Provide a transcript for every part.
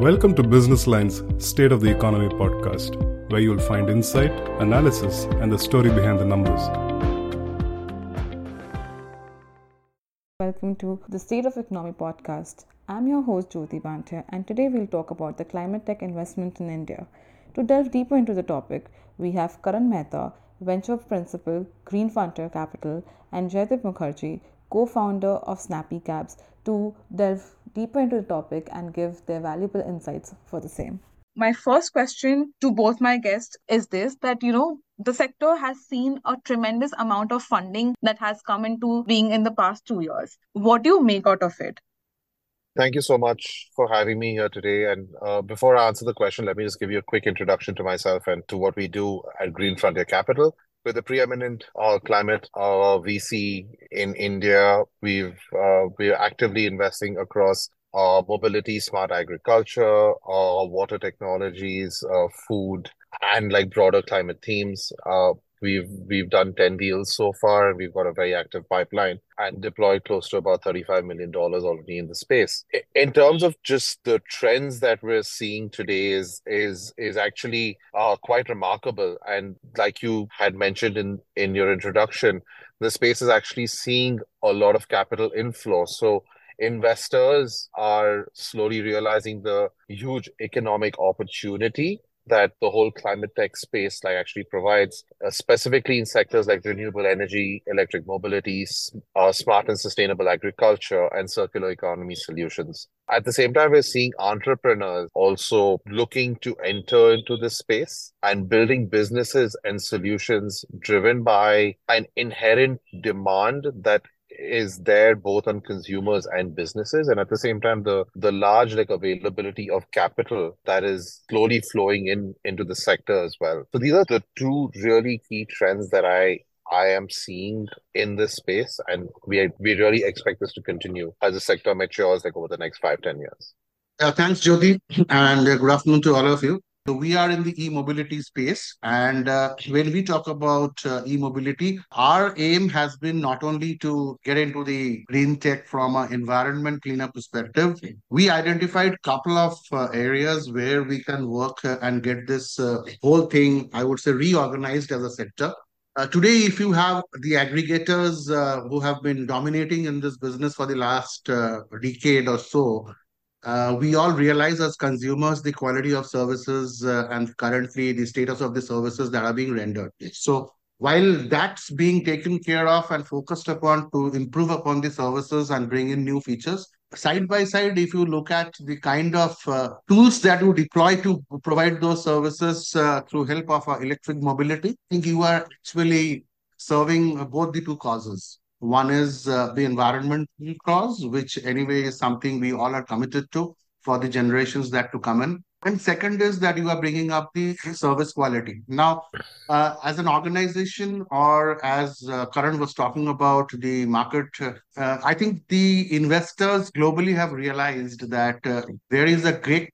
Welcome to Business Line's State of the Economy podcast, where you'll find insight, analysis, and the story behind the numbers. Welcome to the State of Economy podcast. I'm your host Jyoti Bantia, and today we'll talk about the climate tech investment in India. To delve deeper into the topic, we have Karan Mehta, venture principal, Green Frontier Capital, and Jaydip Mukherjee, co founder of Snap-E Cabs, to delve deeper into the topic and give their valuable insights for the same. My first question to both my guests is this that, you know, the sector has seen a tremendous amount of funding that has come into being in the past two years. What do you make out of it? Thank you so much for having me here today. And uh, before I answer the question, let me just give you a quick introduction to myself and to what we do at Green Frontier Capital. We're the preeminent uh, climate uh, VC in India. We've uh, we're actively investing across uh, mobility, smart agriculture, uh, water technologies, uh, food, and like broader climate themes. We've we've done 10 deals so far and we've got a very active pipeline and deployed close to about 35 million dollars already in the space. In terms of just the trends that we're seeing today is is is actually uh, quite remarkable. And like you had mentioned in in your introduction the space is actually seeing a lot of capital inflow. So investors are slowly realizing the huge economic opportunity that the whole climate tech space like actually provides uh, specifically in sectors like renewable energy electric mobility uh, smart and sustainable agriculture and circular economy solutions. At the same time we're seeing entrepreneurs also looking to enter into this space and building businesses and solutions driven by an inherent demand that is there both on consumers and businesses and at the same time the the large like availability of capital that is slowly flowing in into the sector as well so these are the two really key trends that i I am seeing in this space, and we we really expect this to continue as the sector matures like over the next five ten years. Uh, thanks, Jyoti, and uh, good afternoon to all of you. So we are in the e-mobility space. And uh, when we talk about uh, e-mobility, our aim has been not only to get into the green tech from an environment cleanup perspective, we identified a couple of uh, areas where we can work uh, and get this uh, whole thing, I would say, reorganized as a sector. Uh, today, if you have the aggregators uh, who have been dominating in this business for the last uh, decade or so, uh, we all realize as consumers the quality of services uh, and currently the status of the services that are being rendered. So while that's being taken care of and focused upon to improve upon the services and bring in new features, side by side, if you look at the kind of uh, tools that you deploy to provide those services uh, through help of uh, electric mobility, I think you are actually serving both the two causes. One is uh, the environmental cause, which anyway is something we all are committed to for the generations that to come in. And second is that you are bringing up the service quality. Now, uh, as an organization, or as uh, Karan was talking about the market, uh, I think the investors globally have realized that uh, there is a great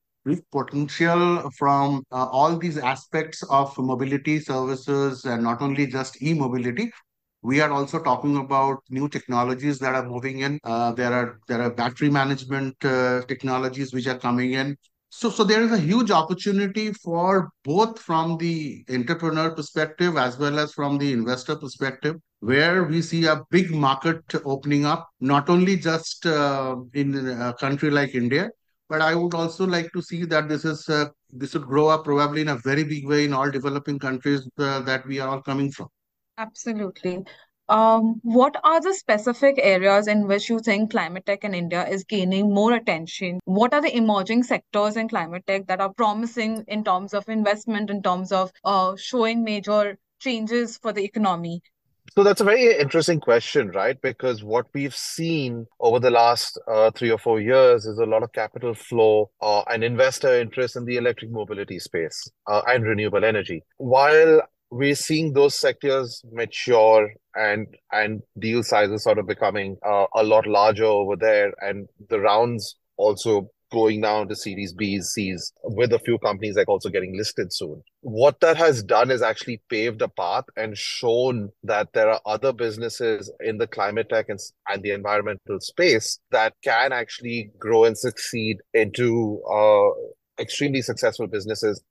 potential from uh, all these aspects of mobility services and not only just e-mobility we are also talking about new technologies that are moving in. Uh, there are there are battery management uh, technologies which are coming in. So, so there is a huge opportunity for both from the entrepreneur perspective as well as from the investor perspective, where we see a big market opening up, not only just uh, in a country like India, but I would also like to see that this is uh, this would grow up probably in a very big way in all developing countries uh, that we are all coming from. Absolutely. Um, what are the specific areas in which you think climate tech in India is gaining more attention? What are the emerging sectors in climate tech that are promising in terms of investment, in terms of uh, showing major changes for the economy? So that's a very interesting question, right? Because what we've seen over the last uh, three or four years is a lot of capital flow uh, and investor interest in the electric mobility space uh, and renewable energy. While we're seeing those sectors mature and and deal sizes sort of becoming uh, a lot larger over there. And the rounds also going down to series b's c's with a few companies like also getting listed soon. What that has done is actually paved a path and shown that there are other businesses in the climate tech and, and the environmental space that can actually grow and succeed into uh, extremely successful businesses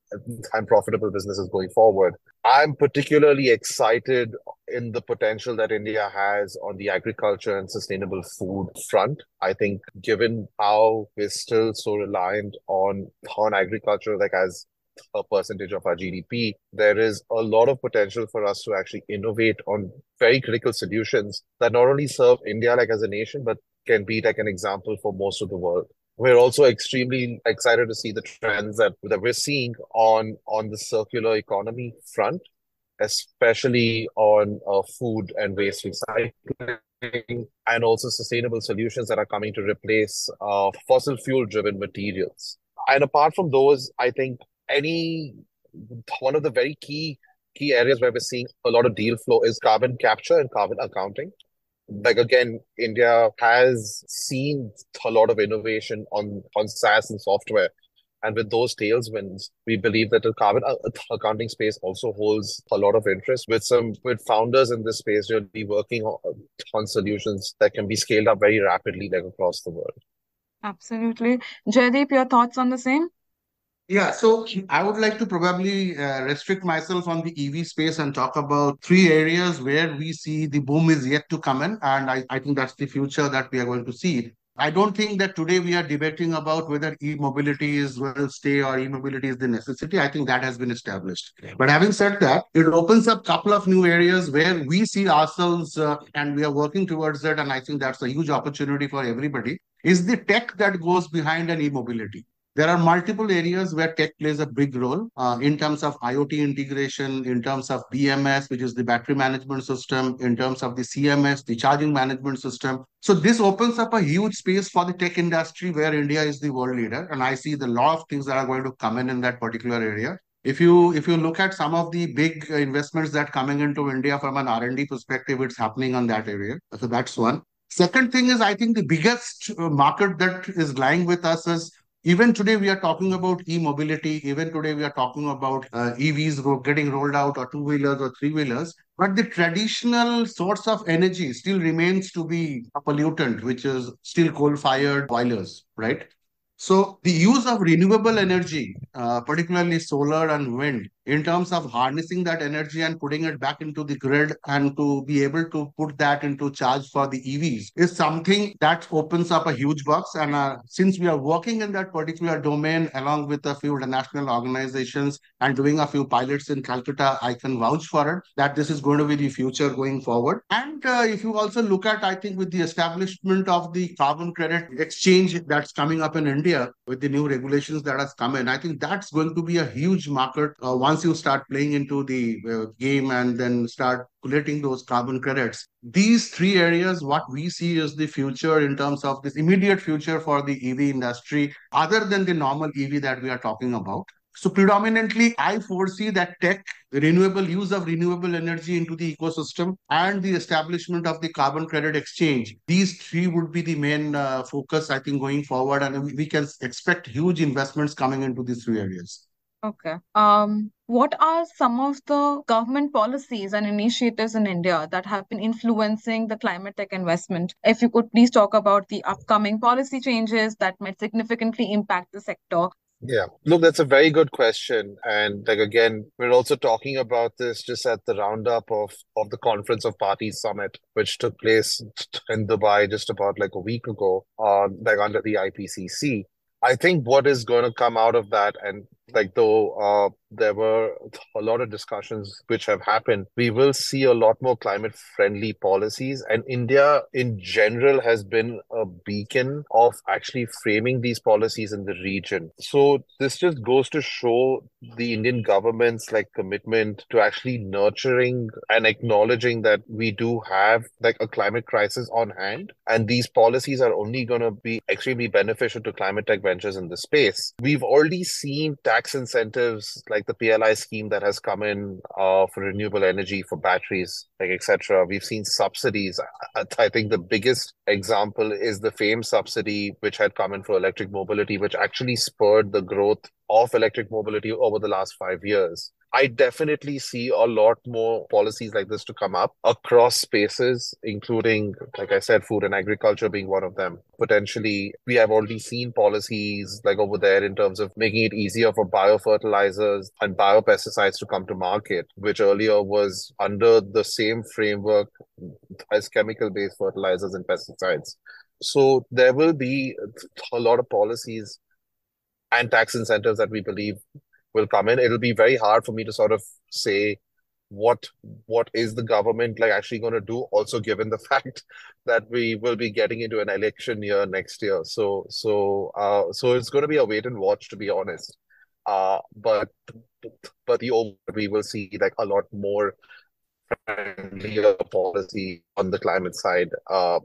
and profitable businesses going forward. I'm particularly excited in the potential that India has on the agriculture and sustainable food front. I think given how we're still so reliant on on agriculture, like as a percentage of our GDP, there is a lot of potential for us to actually innovate on very critical solutions that not only serve India like as a nation, but can be like an example for most of the world. We're also extremely excited to see the trends that, that we're seeing on, on the circular economy front, especially on uh, food and waste recycling and also sustainable solutions that are coming to replace uh, fossil fuel driven materials. And apart from those, I think any one of the very key key areas where we're seeing a lot of deal flow is carbon capture and carbon accounting. Like again, India has seen a lot of innovation on on SaaS and software. And with those tailwinds, we believe that the carbon uh, uh, accounting space also holds a lot of interest with some with founders in this space really working on, on solutions that can be scaled up very rapidly like across the world. Absolutely. Jaydip, your thoughts on the same? Yeah, so I would like to probably uh, restrict myself on the EV space and talk about three areas where we see the boom is yet to come in. And I, I think that's the future that we are going to see. I don't think that today we are debating about whether e-mobility is to stay or e-mobility is the necessity. I think that has been established. But having said that, it opens up a couple of new areas where we see ourselves uh, and we are working towards it. And I think that's a huge opportunity for everybody is the tech that goes behind an e-mobility. There are multiple areas where tech plays a big role uh, in terms of IoT integration, in terms of BMS, which is the battery management system, in terms of the CMS, the charging management system. So this opens up a huge space for the tech industry where India is the world leader. And I see the lot of things that are going to come in in that particular area. If you if you look at some of the big investments that coming into India from an R&D perspective, it's happening on that area. So that's one. Second thing is, I think the biggest market that is lying with us is even today, we are talking about e-mobility. Even today, we are talking about uh, EVs getting rolled out or two-wheelers or three-wheelers. But the traditional source of energy still remains to be a pollutant, which is still coal-fired boilers, right? So the use of renewable energy, uh, particularly solar and wind, in terms of harnessing that energy and putting it back into the grid and to be able to put that into charge for the EVs is something that opens up a huge box. And uh, since we are working in that particular domain along with a few international organizations and doing a few pilots in Calcutta, I can vouch for it that this is going to be the future going forward. And uh, if you also look at, I think with the establishment of the carbon credit exchange that's coming up in India with the new regulations that has come in, I think that's going to be a huge market uh, once once you start playing into the uh, game and then start collecting those carbon credits, these three areas, what we see is the future in terms of this immediate future for the EV industry, other than the normal EV that we are talking about. So predominantly, I foresee that tech, the renewable use of renewable energy into the ecosystem, and the establishment of the carbon credit exchange. These three would be the main uh, focus, I think, going forward, and we can expect huge investments coming into these three areas. Okay. Um, what are some of the government policies and initiatives in India that have been influencing the climate tech investment? If you could please talk about the upcoming policy changes that might significantly impact the sector. Yeah, look, that's a very good question. And like again, we're also talking about this just at the roundup of of the Conference of Parties Summit, which took place in Dubai just about like a week ago, uh, like under the IPCC. I think what is going to come out of that, and like though uh, there were a lot of discussions which have happened, we will see a lot more climate friendly policies. And India, in general, has been a beacon of actually framing these policies in the region. So this just goes to show the Indian government's like commitment to actually nurturing and acknowledging that we do have like a climate crisis on hand. And these policies are only going to be extremely beneficial to climate tech ventures in the space. We've already seen tax incentives like the PLI scheme that has come in uh, for renewable energy for batteries, like etc. We've seen subsidies. I, I think the biggest example is the FAME subsidy, which had come in for electric mobility, which actually spurred the growth of electric mobility over the last five years. I definitely see a lot more policies like this to come up across spaces, including, like I said, food and agriculture being one of them. Potentially, we have already seen policies like over there in terms of making it easier for biofertilizers and biopesticides to come to market, which earlier was under the same framework as chemical based fertilizers and pesticides. So there will be a lot of policies and tax incentives that we believe will come in. It'll be very hard for me to sort of say what what is the government like actually going to do also given the fact that we will be getting into an election year next year so so uh so it's going to be a wait and watch to be honest uh but but the over we will see like a lot more friendlier policy on the climate side um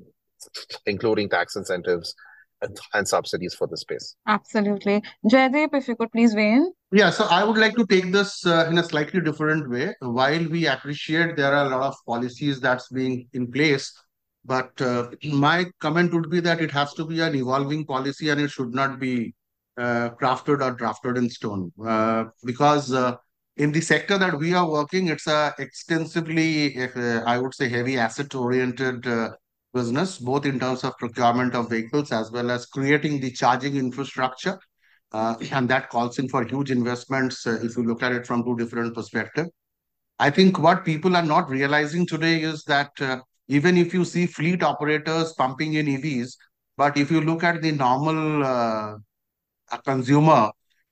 including tax incentives and, and subsidies for the space. Absolutely. Jaydip, if you could please weigh in. Yeah, so I would like to take this uh, in a slightly different way. While we appreciate there are a lot of policies that's being in place, but uh, my comment would be that it has to be an evolving policy and it should not be uh, crafted or drafted in stone. Uh, because uh, in the sector that we are working, it's a extensively, uh, I would say, heavy asset-oriented business, both in terms of procurement of vehicles as well as creating the charging infrastructure. Uh, and that calls in for huge investments uh, if you look at it from two different perspectives. I think what people are not realizing today is that uh, even if you see fleet operators pumping in EVs, but if you look at the normal consumer,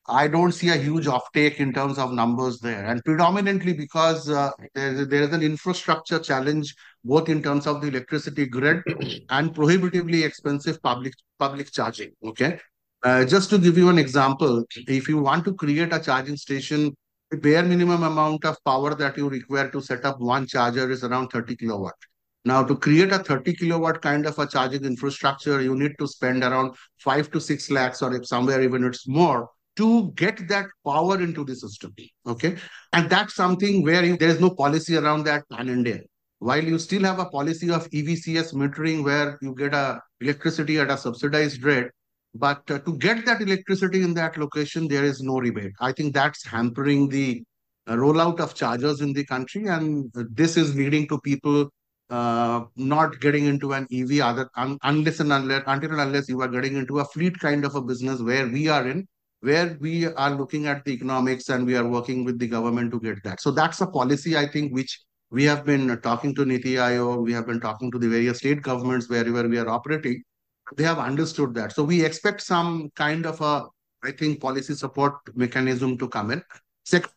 I don't see a huge offtake in terms of numbers there. And predominantly because uh, there, there is an infrastructure challenge, both in terms of the electricity grid and prohibitively expensive public, public charging. Okay. Uh, just to give you an example, if you want to create a charging station, the bare minimum amount of power that you require to set up one charger is around 30 kilowatt. Now, to create a 30 kilowatt kind of a charging infrastructure, you need to spend around five to six lakhs, or if somewhere even it's more, to get that power into the system. Okay. And that's something where there is no policy around that pan India. While you still have a policy of EVCS metering where you get a electricity at a subsidized rate, but uh, to get that electricity in that location, there is no rebate. I think that's hampering the uh, rollout of chargers in the country. And this is leading to people uh, not getting into an EV other, un, unless and unless, until and unless you are getting into a fleet kind of a business where we are in, where we are looking at the economics and we are working with the government to get that. So that's a policy, I think, which we have been talking to Niti Aayog, we have been talking to the various state governments wherever we are operating. They have understood that. So we expect some kind of a, I think, policy support mechanism to come in. Second,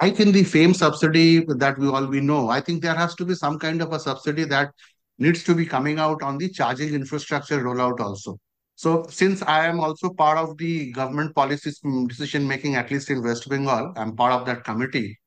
I think the FAME subsidy that we all we know, I think there has to be some kind of a subsidy that needs to be coming out on the charging infrastructure rollout also. So since I am also part of the government policy decision making, at least in West Bengal, I'm part of that committee.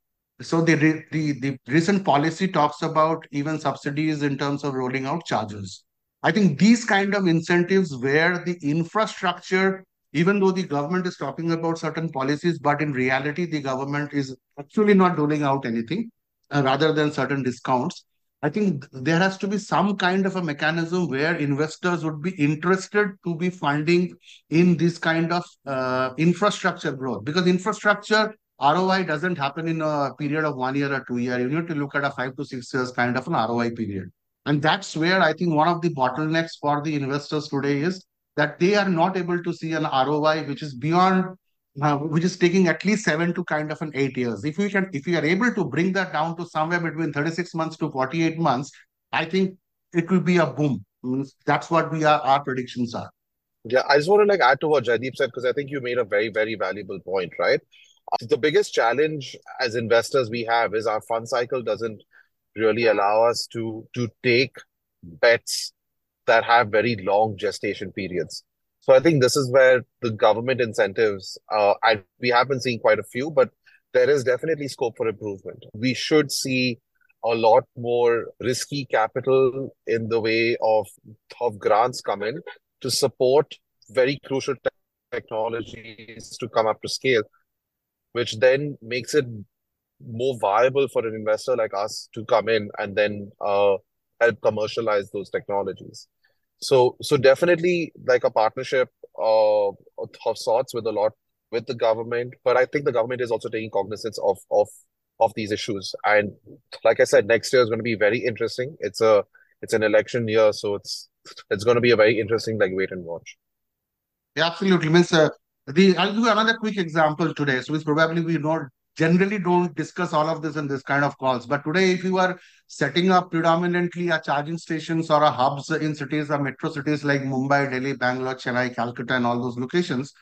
So the, the, the recent policy talks about even subsidies in terms of rolling out charges. I think these kind of incentives where the infrastructure, even though the government is talking about certain policies, but in reality, the government is actually not rolling out anything uh, rather than certain discounts. I think there has to be some kind of a mechanism where investors would be interested to be funding in this kind of uh, infrastructure growth because infrastructure ROI doesn't happen in a period of one year or two years. You need to look at a five to six years kind of an ROI period. And that's where I think one of the bottlenecks for the investors today is that they are not able to see an ROI which is beyond uh, which is taking at least seven to kind of an eight years. If we can, if we are able to bring that down to somewhere between 36 months to 48 months, I think it will be a boom. That's what we are, our predictions are. Yeah, I just want to like add to what Jaydip said because I think you made a very, very valuable point, right? The biggest challenge as investors we have is our fund cycle doesn't really allow us to to take bets that have very long gestation periods. So I think this is where the government incentives, uh, I, we have been seeing quite a few, but there is definitely scope for improvement. We should see a lot more risky capital in the way of, of grants come in to support very crucial te technologies to come up to scale, which then makes it more viable for an investor like us to come in and then uh, help commercialize those technologies. So so definitely like a partnership uh, of sorts with a lot with the government, but I think the government is also taking cognizance of of of these issues. And like I said, next year is going to be very interesting. It's a it's an election year, so it's it's going to be a very interesting like wait and watch. Yeah, absolutely. Means uh, the I'll give another quick example today. So it's probably we not generally don't discuss all of this in this kind of calls. But today, if you are setting up predominantly a charging stations or a hubs in cities or metro cities like Mumbai, Delhi, Bangalore, Chennai, Calcutta, and all those locations,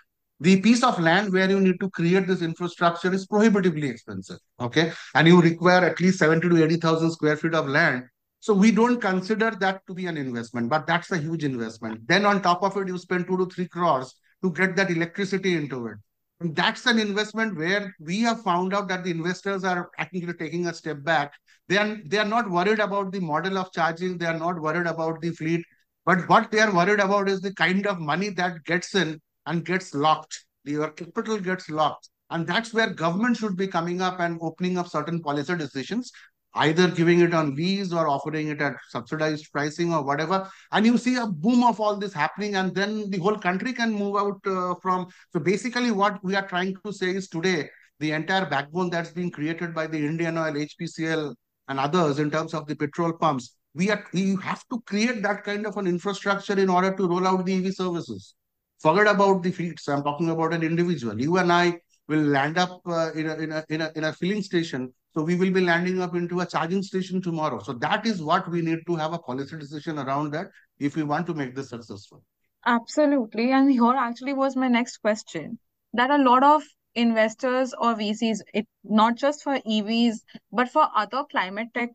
the piece of land where you need to create this infrastructure is prohibitively expensive. Okay. And you require at least 70 to 80,000 square feet of land. So we don't consider that to be an investment, but that's a huge investment. Then on top of it, you spend two to three crores to get that electricity into it. And that's an investment where we have found out that the investors are actually taking a step back. They are, they are not worried about the model of charging. They are not worried about the fleet. But what they are worried about is the kind of money that gets in and gets locked. Your capital gets locked. And that's where government should be coming up and opening up certain policy decisions, either giving it on lease or offering it at subsidized pricing or whatever. And you see a boom of all this happening, and then the whole country can move out uh, from. So basically, what we are trying to say is today, the entire backbone that's been created by the Indian Oil, HPCL, and others in terms of the petrol pumps, we are we have to create that kind of an infrastructure in order to roll out the EV services. Forget about the fleets. I'm talking about an individual. You and I will land up uh, in, a, in, a, in, a, in a filling station. So we will be landing up into a charging station tomorrow. So that is what we need to have a policy decision around that if we want to make this successful. Absolutely. And here actually was my next question that a lot of investors or VCs, it not just for EVs, but for other climate tech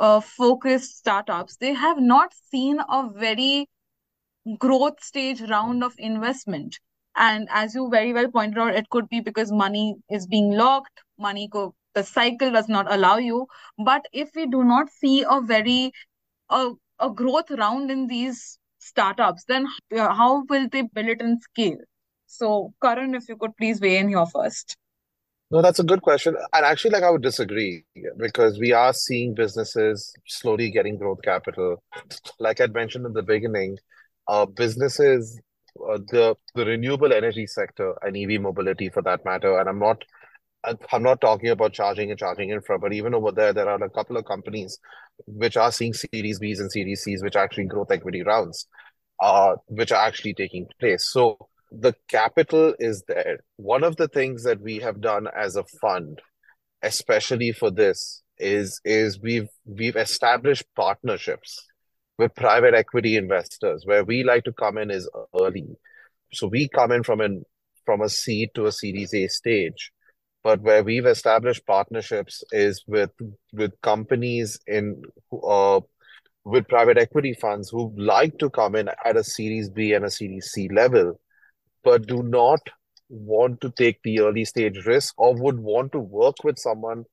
uh, focused startups, they have not seen a very growth stage round of investment. And as you very well pointed out, it could be because money is being locked, money go the cycle does not allow you. But if we do not see a very a, a growth round in these startups, then how will they build it and scale? So, Karan, if you could please weigh in here first. No, that's a good question. And actually, like I would disagree because we are seeing businesses slowly getting growth capital. Like I'd mentioned in the beginning, uh, businesses, uh, the the renewable energy sector and EV mobility for that matter. And I'm not I'm not talking about charging and charging infra, but even over there, there are a couple of companies which are seeing Series Bs and Series Cs, which are actually growth equity rounds, uh, which are actually taking place. So the capital is there. One of the things that we have done as a fund, especially for this, is is we've we've established partnerships with private equity investors where we like to come in is early. So we come in from an from a seed to a Series A stage, but where we've established partnerships is with with companies in uh, with private equity funds who like to come in at a Series B and a Series C level, but do not want to take the early stage risk or would want to work with someone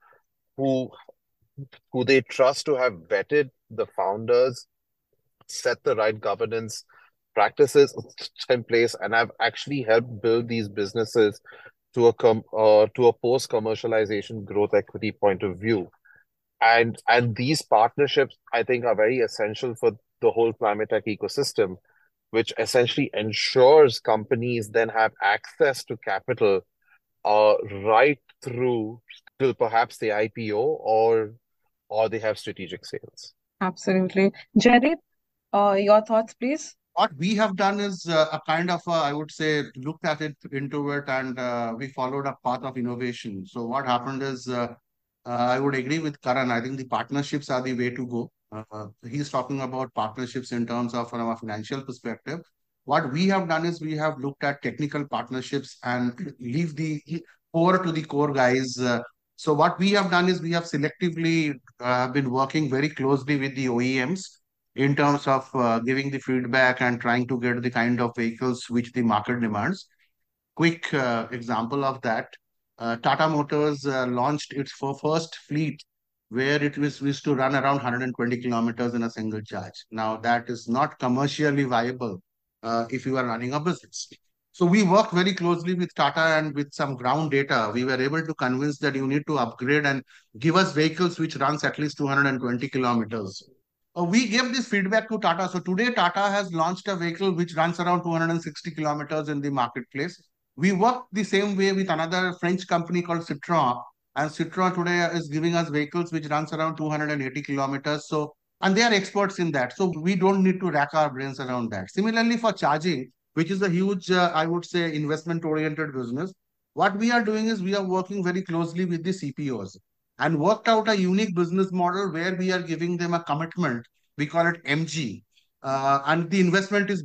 who who they trust to have vetted the founders set the right governance practices in place and have actually helped build these businesses to a com uh, to a post commercialization growth equity point of view. And and these partnerships i think are very essential for the whole climate tech ecosystem which essentially ensures companies then have access to capital uh, right through till perhaps the ipo or or they have strategic sales. Absolutely. Jaydip uh, your thoughts, please. What we have done is uh, a kind of, a, I would say, looked at it into it and uh, we followed a path of innovation. So what happened is, uh, uh, I would agree with Karan. I think the partnerships are the way to go. Uh, he's talking about partnerships in terms of from a financial perspective. What we have done is we have looked at technical partnerships and leave the core to the core guys. so what we have done is we have selectively been working very closely with the OEMs in terms of uh, giving the feedback and trying to get the kind of vehicles which the market demands. Quick uh, example of that, uh, Tata Motors uh, launched its first fleet where it was used to run around 120 kilometers in a single charge. Now that is not commercially viable uh, if you are running a business. So we worked very closely with Tata and with some ground data. We were able to convince that you need to upgrade and give us vehicles which runs at least 220 kilometers uh, we gave this feedback to Tata. So today Tata has launched a vehicle which runs around 260 kilometers in the marketplace. We work the same way with another French company called Citroën, And Citroën today is giving us vehicles which runs around 280 kilometers. So, and they are experts in that. So we don't need to rack our brains around that. Similarly, for charging, which is a huge, uh, I would say, investment-oriented business, what we are doing is we are working very closely with the CPOs and worked out a unique business model where we are giving them a commitment. We call it MG. Uh, and the investment is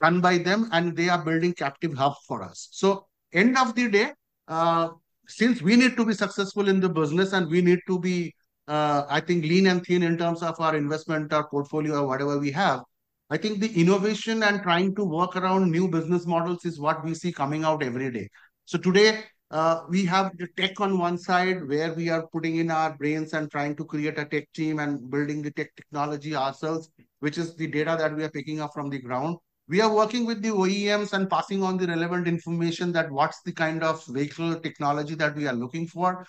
done by them and they are building captive hub for us. So end of the day, uh, since we need to be successful in the business and we need to be, uh, I think, lean and thin in terms of our investment or portfolio or whatever we have, I think the innovation and trying to work around new business models is what we see coming out every day. So today, uh, we have the tech on one side where we are putting in our brains and trying to create a tech team and building the tech technology ourselves, which is the data that we are picking up from the ground. We are working with the OEMs and passing on the relevant information that what's the kind of vehicle technology that we are looking for.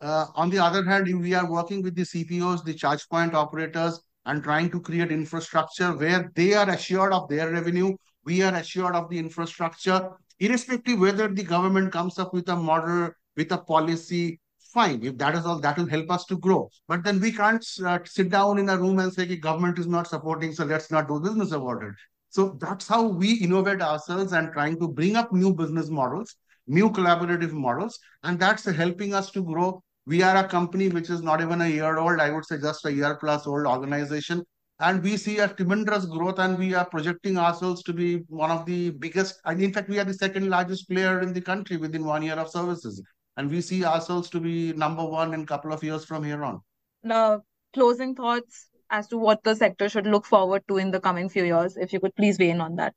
Uh, on the other hand, we are working with the CPOs, the charge point operators, and trying to create infrastructure where they are assured of their revenue. We are assured of the infrastructure, irrespective whether the government comes up with a model, with a policy, fine. If that is all, that will help us to grow. But then we can't uh, sit down in a room and say, government is not supporting, so let's not do business about it. So that's how we innovate ourselves and trying to bring up new business models, new collaborative models, and that's helping us to grow. We are a company which is not even a year old, I would say just a year plus old organization. And we see a tremendous growth and we are projecting ourselves to be one of the biggest, and in fact, we are the second largest player in the country within one year of services. And we see ourselves to be number one in a couple of years from here on. Now, closing thoughts as to what the sector should look forward to in the coming few years. If you could please weigh in on that.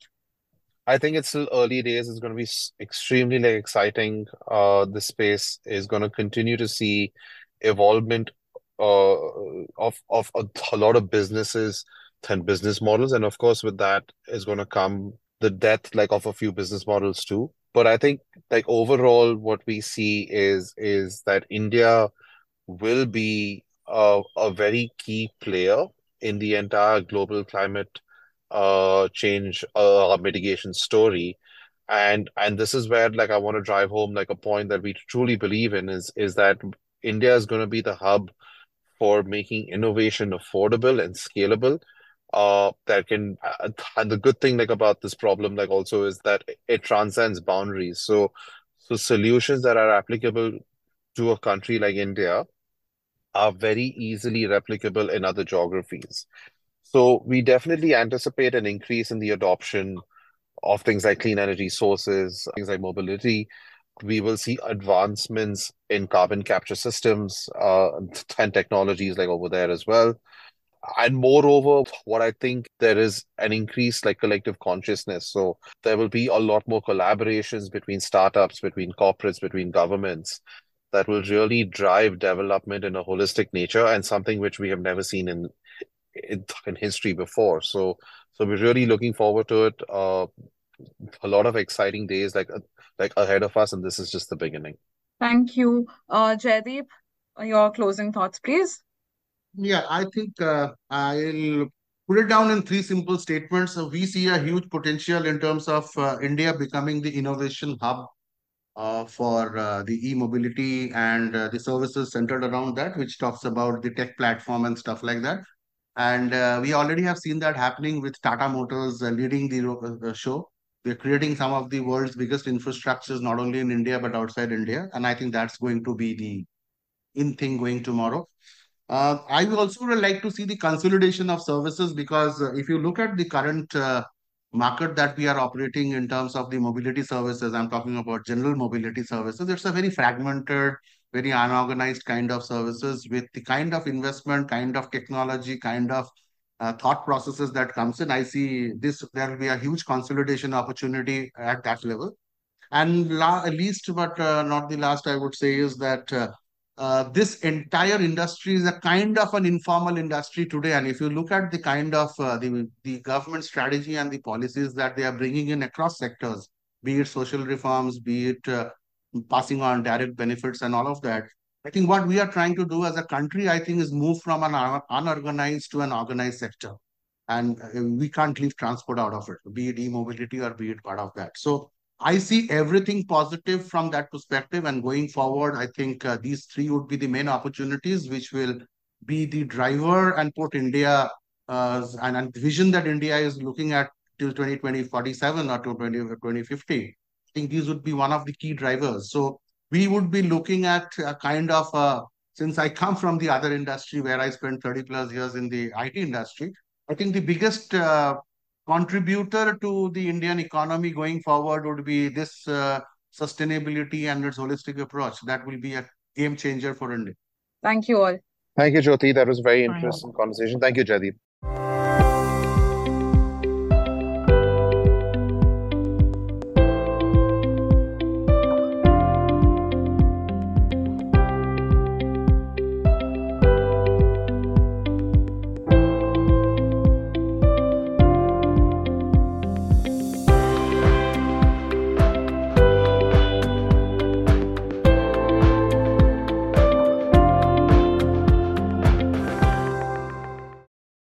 I think it's still early days. It's going to be extremely like exciting. Uh, the space is going to continue to see evolvement uh, of of a, a lot of businesses and business models, and of course, with that is going to come the death like of a few business models too. But I think like overall, what we see is is that India will be a, a very key player in the entire global climate uh, change uh, mitigation story. And and this is where like I want to drive home like a point that we truly believe in is is that India is going to be the hub for making innovation affordable and scalable. Uh, that can uh, and the good thing like about this problem like also is that it transcends boundaries. So so solutions that are applicable to a country like India are very easily replicable in other geographies. So we definitely anticipate an increase in the adoption of things like clean energy sources, things like mobility. We will see advancements in carbon capture systems uh, and technologies like over there as well. And moreover, what I think there is an increased like collective consciousness. So there will be a lot more collaborations between startups, between corporates, between governments that will really drive development in a holistic nature and something which we have never seen in in, in history before. So so we're really looking forward to it. Uh, a lot of exciting days like like ahead of us, and this is just the beginning. Thank you, uh, Jaydip. Your closing thoughts, please. Yeah, I think uh, I'll put it down in three simple statements. So we see a huge potential in terms of uh, India becoming the innovation hub uh, for uh, the e-mobility and uh, the services centered around that, which talks about the tech platform and stuff like that. And uh, we already have seen that happening with Tata Motors uh, leading the uh, show. We're creating some of the world's biggest infrastructures, not only in India, but outside India. And I think that's going to be the in thing going tomorrow. Uh, I also would also like to see the consolidation of services because uh, if you look at the current uh, market that we are operating in terms of the mobility services, I'm talking about general mobility services, it's a very fragmented, very unorganized kind of services with the kind of investment, kind of technology, kind of uh, thought processes that comes in. I see this, there will be a huge consolidation opportunity at that level. And la least, but uh, not the last, I would say is that uh, uh, this entire industry is a kind of an informal industry today. And if you look at the kind of uh, the, the government strategy and the policies that they are bringing in across sectors, be it social reforms, be it uh, passing on direct benefits and all of that, I think what we are trying to do as a country, I think, is move from an unorganized to an organized sector. And uh, we can't leave transport out of it, be it e-mobility or be it part of that. So I see everything positive from that perspective. And going forward, I think uh, these three would be the main opportunities which will be the driver and put India uh, and, and vision that India is looking at till 2047 or to 20, 2050. I think these would be one of the key drivers. So we would be looking at a kind of, uh, since I come from the other industry where I spent 30 plus years in the IT industry, I think the biggest uh, contributor to the Indian economy going forward would be this uh, sustainability and its holistic approach. That will be a game changer for India. Thank you all. Thank you, Jyoti. That was a very interesting conversation. Thank you, Jaydip.